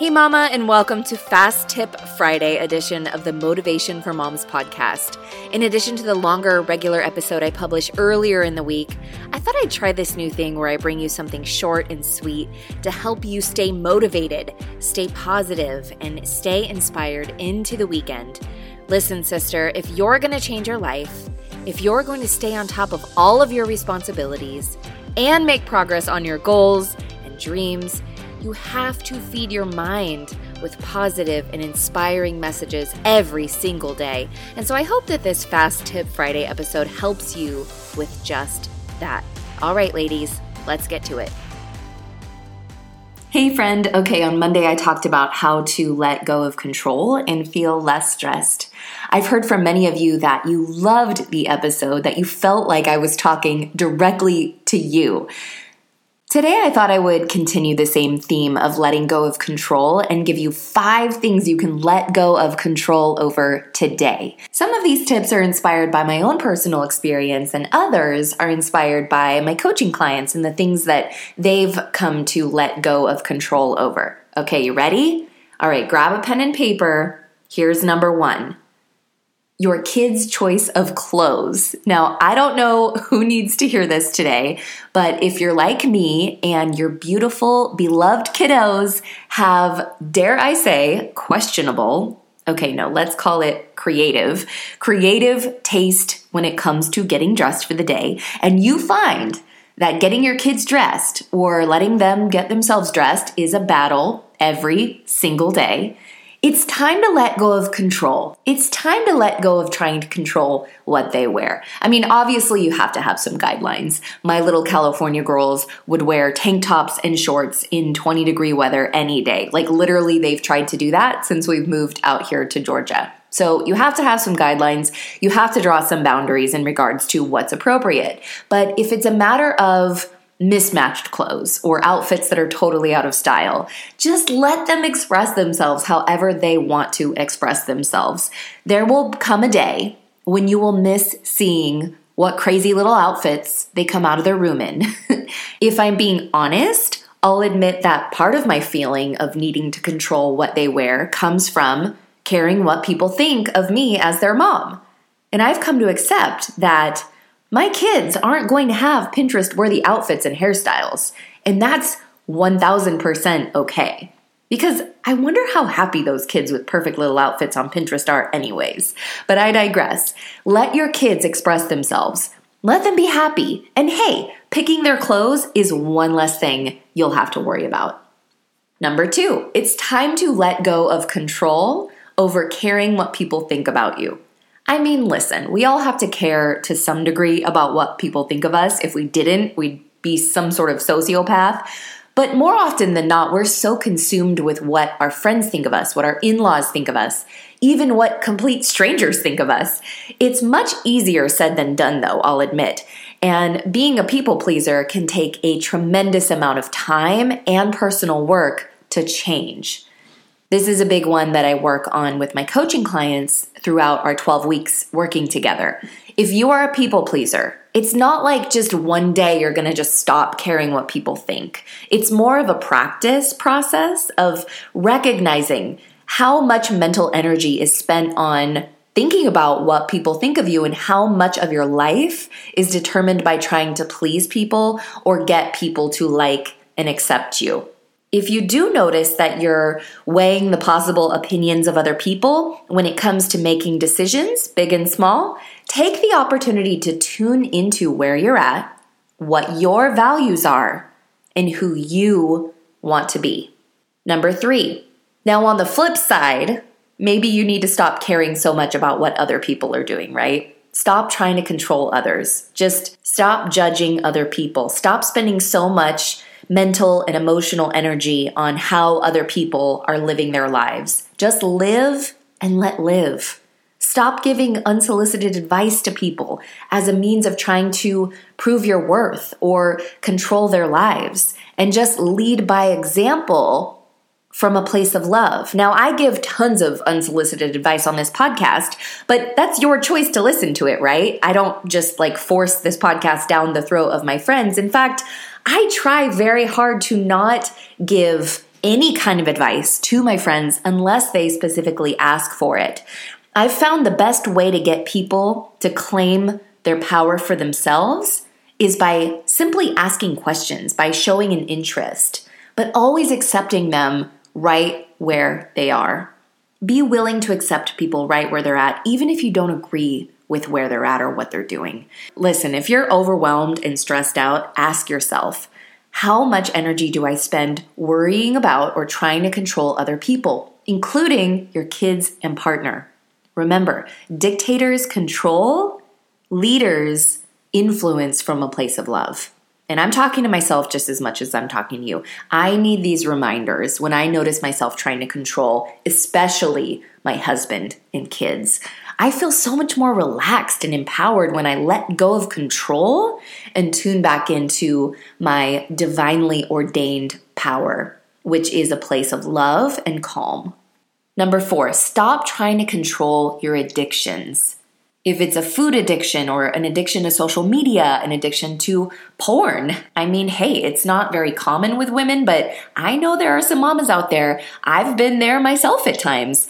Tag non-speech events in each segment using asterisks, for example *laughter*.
Hey, Mama, and welcome to Fast Tip Friday edition of the Motivation for Moms podcast. In addition to the longer regular episode I publish earlier in the week, I thought I'd try this new thing where I bring you something short and sweet to help you stay motivated, stay positive, and stay inspired into the weekend. Listen, sister, if you're going to change your life, if you're going to stay on top of all of your responsibilities and make progress on your goals and dreams, you have to feed your mind with positive and inspiring messages every single day. And so I hope that this Fast Tip Friday episode helps you with just that. All right, ladies, let's get to it. Hey, friend. Okay, on Monday I talked about how to let go of control and feel less stressed. I've heard from many of you that you loved the episode, that you felt like I was talking directly to you. Today, I thought I would continue the same theme of letting go of control and give you five things you can let go of control over today. Some of these tips are inspired by my own personal experience, and others are inspired by my coaching clients and the things that they've come to let go of control over. Okay, you ready? All right, grab a pen and paper. Here's number one your kid's choice of clothes. Now, I don't know *laughs* who needs to hear this today, but if you're like me and your beautiful, beloved kiddos have, dare I say, questionable, okay, no, let's call it creative, creative taste when it comes to getting dressed for the day, and you find that getting your kids dressed or letting them get themselves dressed is a battle every single day it's time to let go of control. It's time to let go of trying to control what they wear. I mean, obviously, you have to have some guidelines. My little California girls would wear tank tops and shorts in 20 degree weather any day. Like, literally, they've tried to do that since we've moved out here to Georgia. So, you have to have some guidelines. You have to draw some boundaries in regards to what's appropriate. But if it's a matter of mismatched clothes or outfits that are totally out of style. Just let them express themselves however they want to express themselves. There will come a day when you will miss seeing what crazy little outfits they come out of their room in. *laughs* if I'm being honest, I'll admit that part of my feeling of needing to control what they wear comes from caring what people think of me as their mom. And I've come to accept that my kids aren't going to have Pinterest worthy outfits and hairstyles. And that's 1000% okay. Because I wonder how happy those kids with perfect little outfits on Pinterest are, anyways. But I digress. Let your kids express themselves. Let them be happy. And hey, picking their clothes is one less thing you'll have to worry about. Number two, it's time to let go of control over caring what people think about you. I mean, listen, we all have to care to some degree about what people think of us. If we didn't, we'd be some sort of sociopath. But more often than not, we're so consumed with what our friends think of us, what our in laws think of us, even what complete strangers think of us. It's much easier said than done, though, I'll admit. And being a people pleaser can take a tremendous amount of time and personal work to change. This is a big one that I work on with my coaching clients throughout our 12 weeks working together. If you are a people pleaser, it's not like just one day you're gonna just stop caring what people think. It's more of a practice process of recognizing how much mental energy is spent on thinking about what people think of you and how much of your life is determined by trying to please people or get people to like and accept you. If you do notice that you're weighing the possible opinions of other people when it comes to making decisions, big and small, take the opportunity to tune into where you're at, what your values are, and who you want to be. Number three, now on the flip side, maybe you need to stop caring so much about what other people are doing, right? Stop trying to control others. Just stop judging other people. Stop spending so much mental and emotional energy on how other people are living their lives. Just live and let live. Stop giving unsolicited advice to people as a means of trying to prove your worth or control their lives, and just lead by example from a place of love. Now, I give tons of unsolicited advice on this podcast, but that's your choice to listen to it, right? I don't just like force this podcast down the throat of my friends. In fact, I try very hard to not give any kind of advice to my friends unless they specifically ask for it. I've found the best way to get people to claim their power for themselves is by simply asking questions, by showing an interest, but always accepting them right where they are. Be willing to accept people right where they're at, even if you don't agree with where they're at or what they're doing. Listen, if you're overwhelmed and stressed out, ask yourself how much energy do I spend worrying about or trying to control other people, including your kids and partner? Remember, dictators control, leaders influence from a place of love. And I'm talking to myself just as much as I'm talking to you. I need these reminders when I notice myself trying to control, especially my husband and kids. I feel so much more relaxed and empowered when I let go of control and tune back into my divinely ordained power, which is a place of love and calm. Number four, stop trying to control your addictions if it's a food addiction or an addiction to social media, an addiction to porn. I mean, hey, it's not very common with women, but I know there are some mamas out there. I've been there myself at times.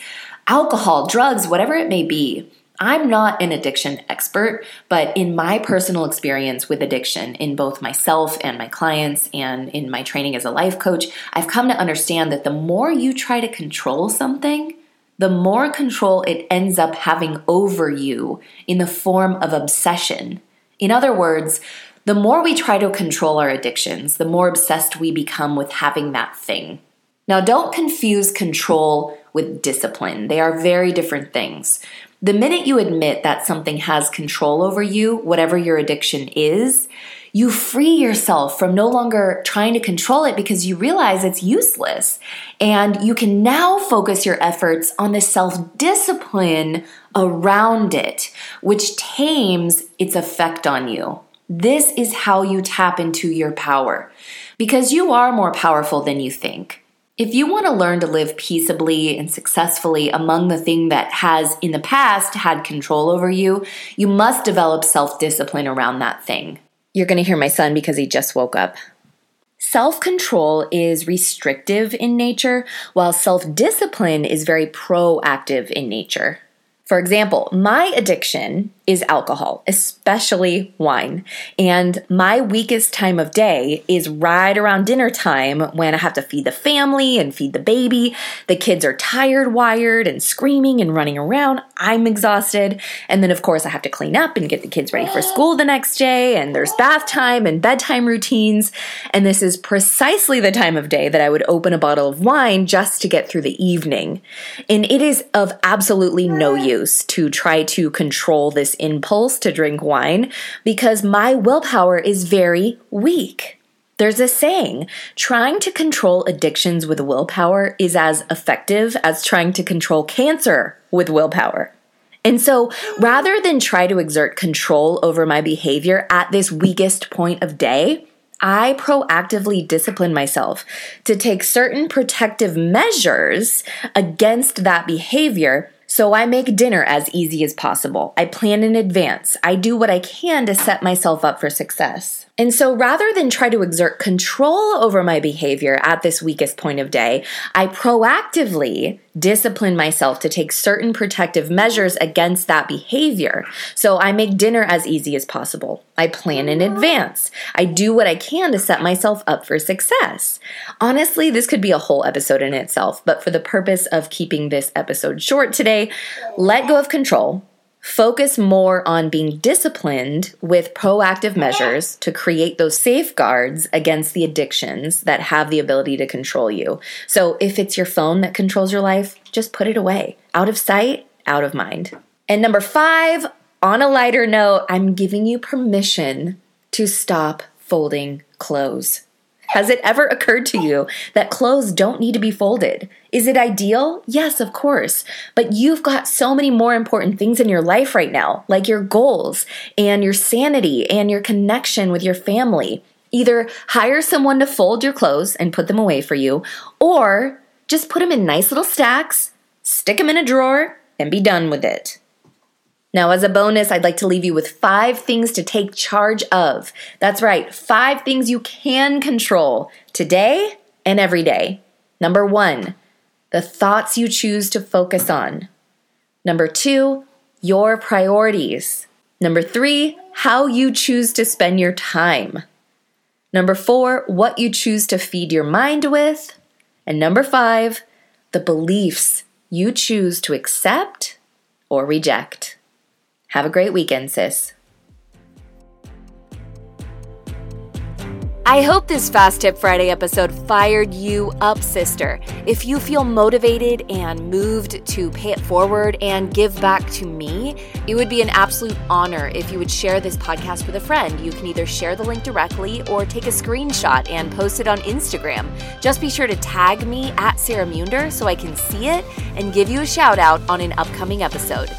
Alcohol, drugs, whatever it may be. I'm not an addiction expert, but in my personal experience with addiction, in both myself and my clients, and in my training as a life coach, I've come to understand that the more you try to control something, the more control it ends up having over you in the form of obsession. In other words, the more we try to control our addictions, the more obsessed we become with having that thing. Now, don't confuse control with discipline. They are very different things. The minute you admit that something has control over you, whatever your addiction is, you free yourself from no longer trying to control it because you realize it's useless. And you can now focus your efforts on the self discipline around it, which tames its effect on you. This is how you tap into your power because you are more powerful than you think. If you want to learn to live peaceably and successfully among the thing that has in the past had control over you, you must develop self discipline around that thing. You're going to hear my son because he just woke up. Self control is restrictive in nature, while self discipline is very proactive in nature. For example, my addiction is alcohol, especially wine. And my weakest time of day is right around dinner time when I have to feed the family and feed the baby. The kids are tired, wired, and screaming and running around. I'm exhausted. And then, of course, I have to clean up and get the kids ready for school the next day. And there's bath time and bedtime routines. And this is precisely the time of day that I would open a bottle of wine just to get through the evening. And it is of absolutely no use to try to control this impulse to drink wine because my willpower is very weak. There's a saying trying to control addictions with willpower is as effective as trying to control cancer with willpower. And so rather than try to exert control over my behavior at this weakest point of day, I proactively discipline myself to take certain protective measures against that behavior so I make dinner as easy as possible. I plan in advance. I do what I can to set myself up for success. And so rather than try to exert control over my behavior at this weakest point of day, I proactively discipline myself to take certain protective measures against that behavior. So I make dinner as easy as possible. I plan in advance. I do what I can to set myself up for success. Honestly, this could be a whole episode in itself, but for the purpose of keeping this episode short today, let go of control Focus more on being disciplined with proactive measures to create those safeguards against the addictions that have the ability to control you. So, if it's your phone that controls your life, just put it away. Out of sight, out of mind. And number five, on a lighter note, I'm giving you permission to stop folding clothes. Has it ever occurred to you that clothes don't need to be folded? Is it ideal? Yes, of course. But you've got so many more important things in your life right now, like your goals and your sanity and your connection with your family. Either hire someone to fold your clothes and put them away for you, or just put them in nice little stacks, stick them in a drawer, and be done with it. Now, as a bonus, I'd like to leave you with five things to take charge of. That's right, five things you can control today and every day. Number one, the thoughts you choose to focus on. Number two, your priorities. Number three, how you choose to spend your time. Number four, what you choose to feed your mind with. And number five, the beliefs you choose to accept or reject. Have a great weekend, sis. I hope this Fast Tip Friday episode fired you up, sister. If you feel motivated and moved to pay it forward and give back to me, it would be an absolute honor if you would share this podcast with a friend. You can either share the link directly or take a screenshot and post it on Instagram. Just be sure to tag me at Sarah Munder so I can see it and give you a shout out on an upcoming episode.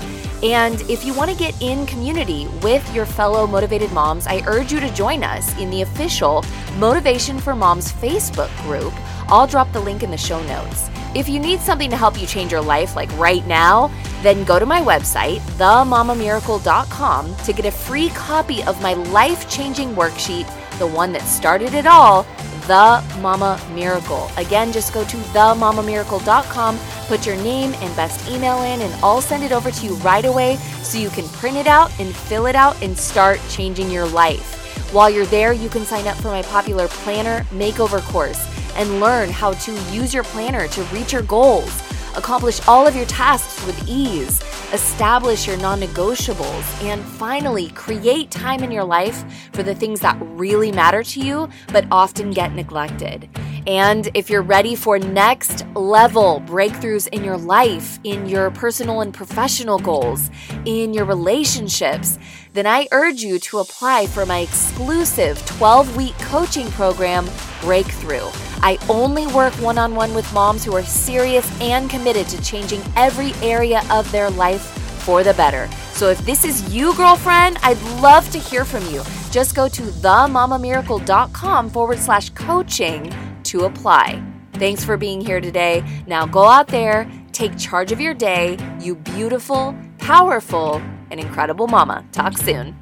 And if you want to get in community with your fellow motivated moms, I urge you to join us in the official Motivation for Moms Facebook group. I'll drop the link in the show notes. If you need something to help you change your life, like right now, then go to my website, themamamiracle.com, to get a free copy of my life changing worksheet, the one that started it all the Mama Miracle. Again, just go to themamamiracle.com, put your name and best email in, and I'll send it over to you right away so you can print it out and fill it out and start changing your life. While you're there, you can sign up for my popular planner makeover course and learn how to use your planner to reach your goals, accomplish all of your tasks with ease establish your non negotiables, and finally, create time in your life for the things that really matter to you but often get neglected. And if you're ready for next level breakthroughs in your life, in your personal and professional goals, in your relationships, then I urge you to apply for my exclusive 12 week coaching program, Breakthrough. I only work one on one with moms who are serious and committed to changing every area of their life for the better. So if this is you, girlfriend, I'd love to hear from you. Just go to themamamiracle.com forward slash coaching to apply. Thanks for being here today. Now go out there, take charge of your day, you beautiful, powerful, and incredible mama. Talk soon.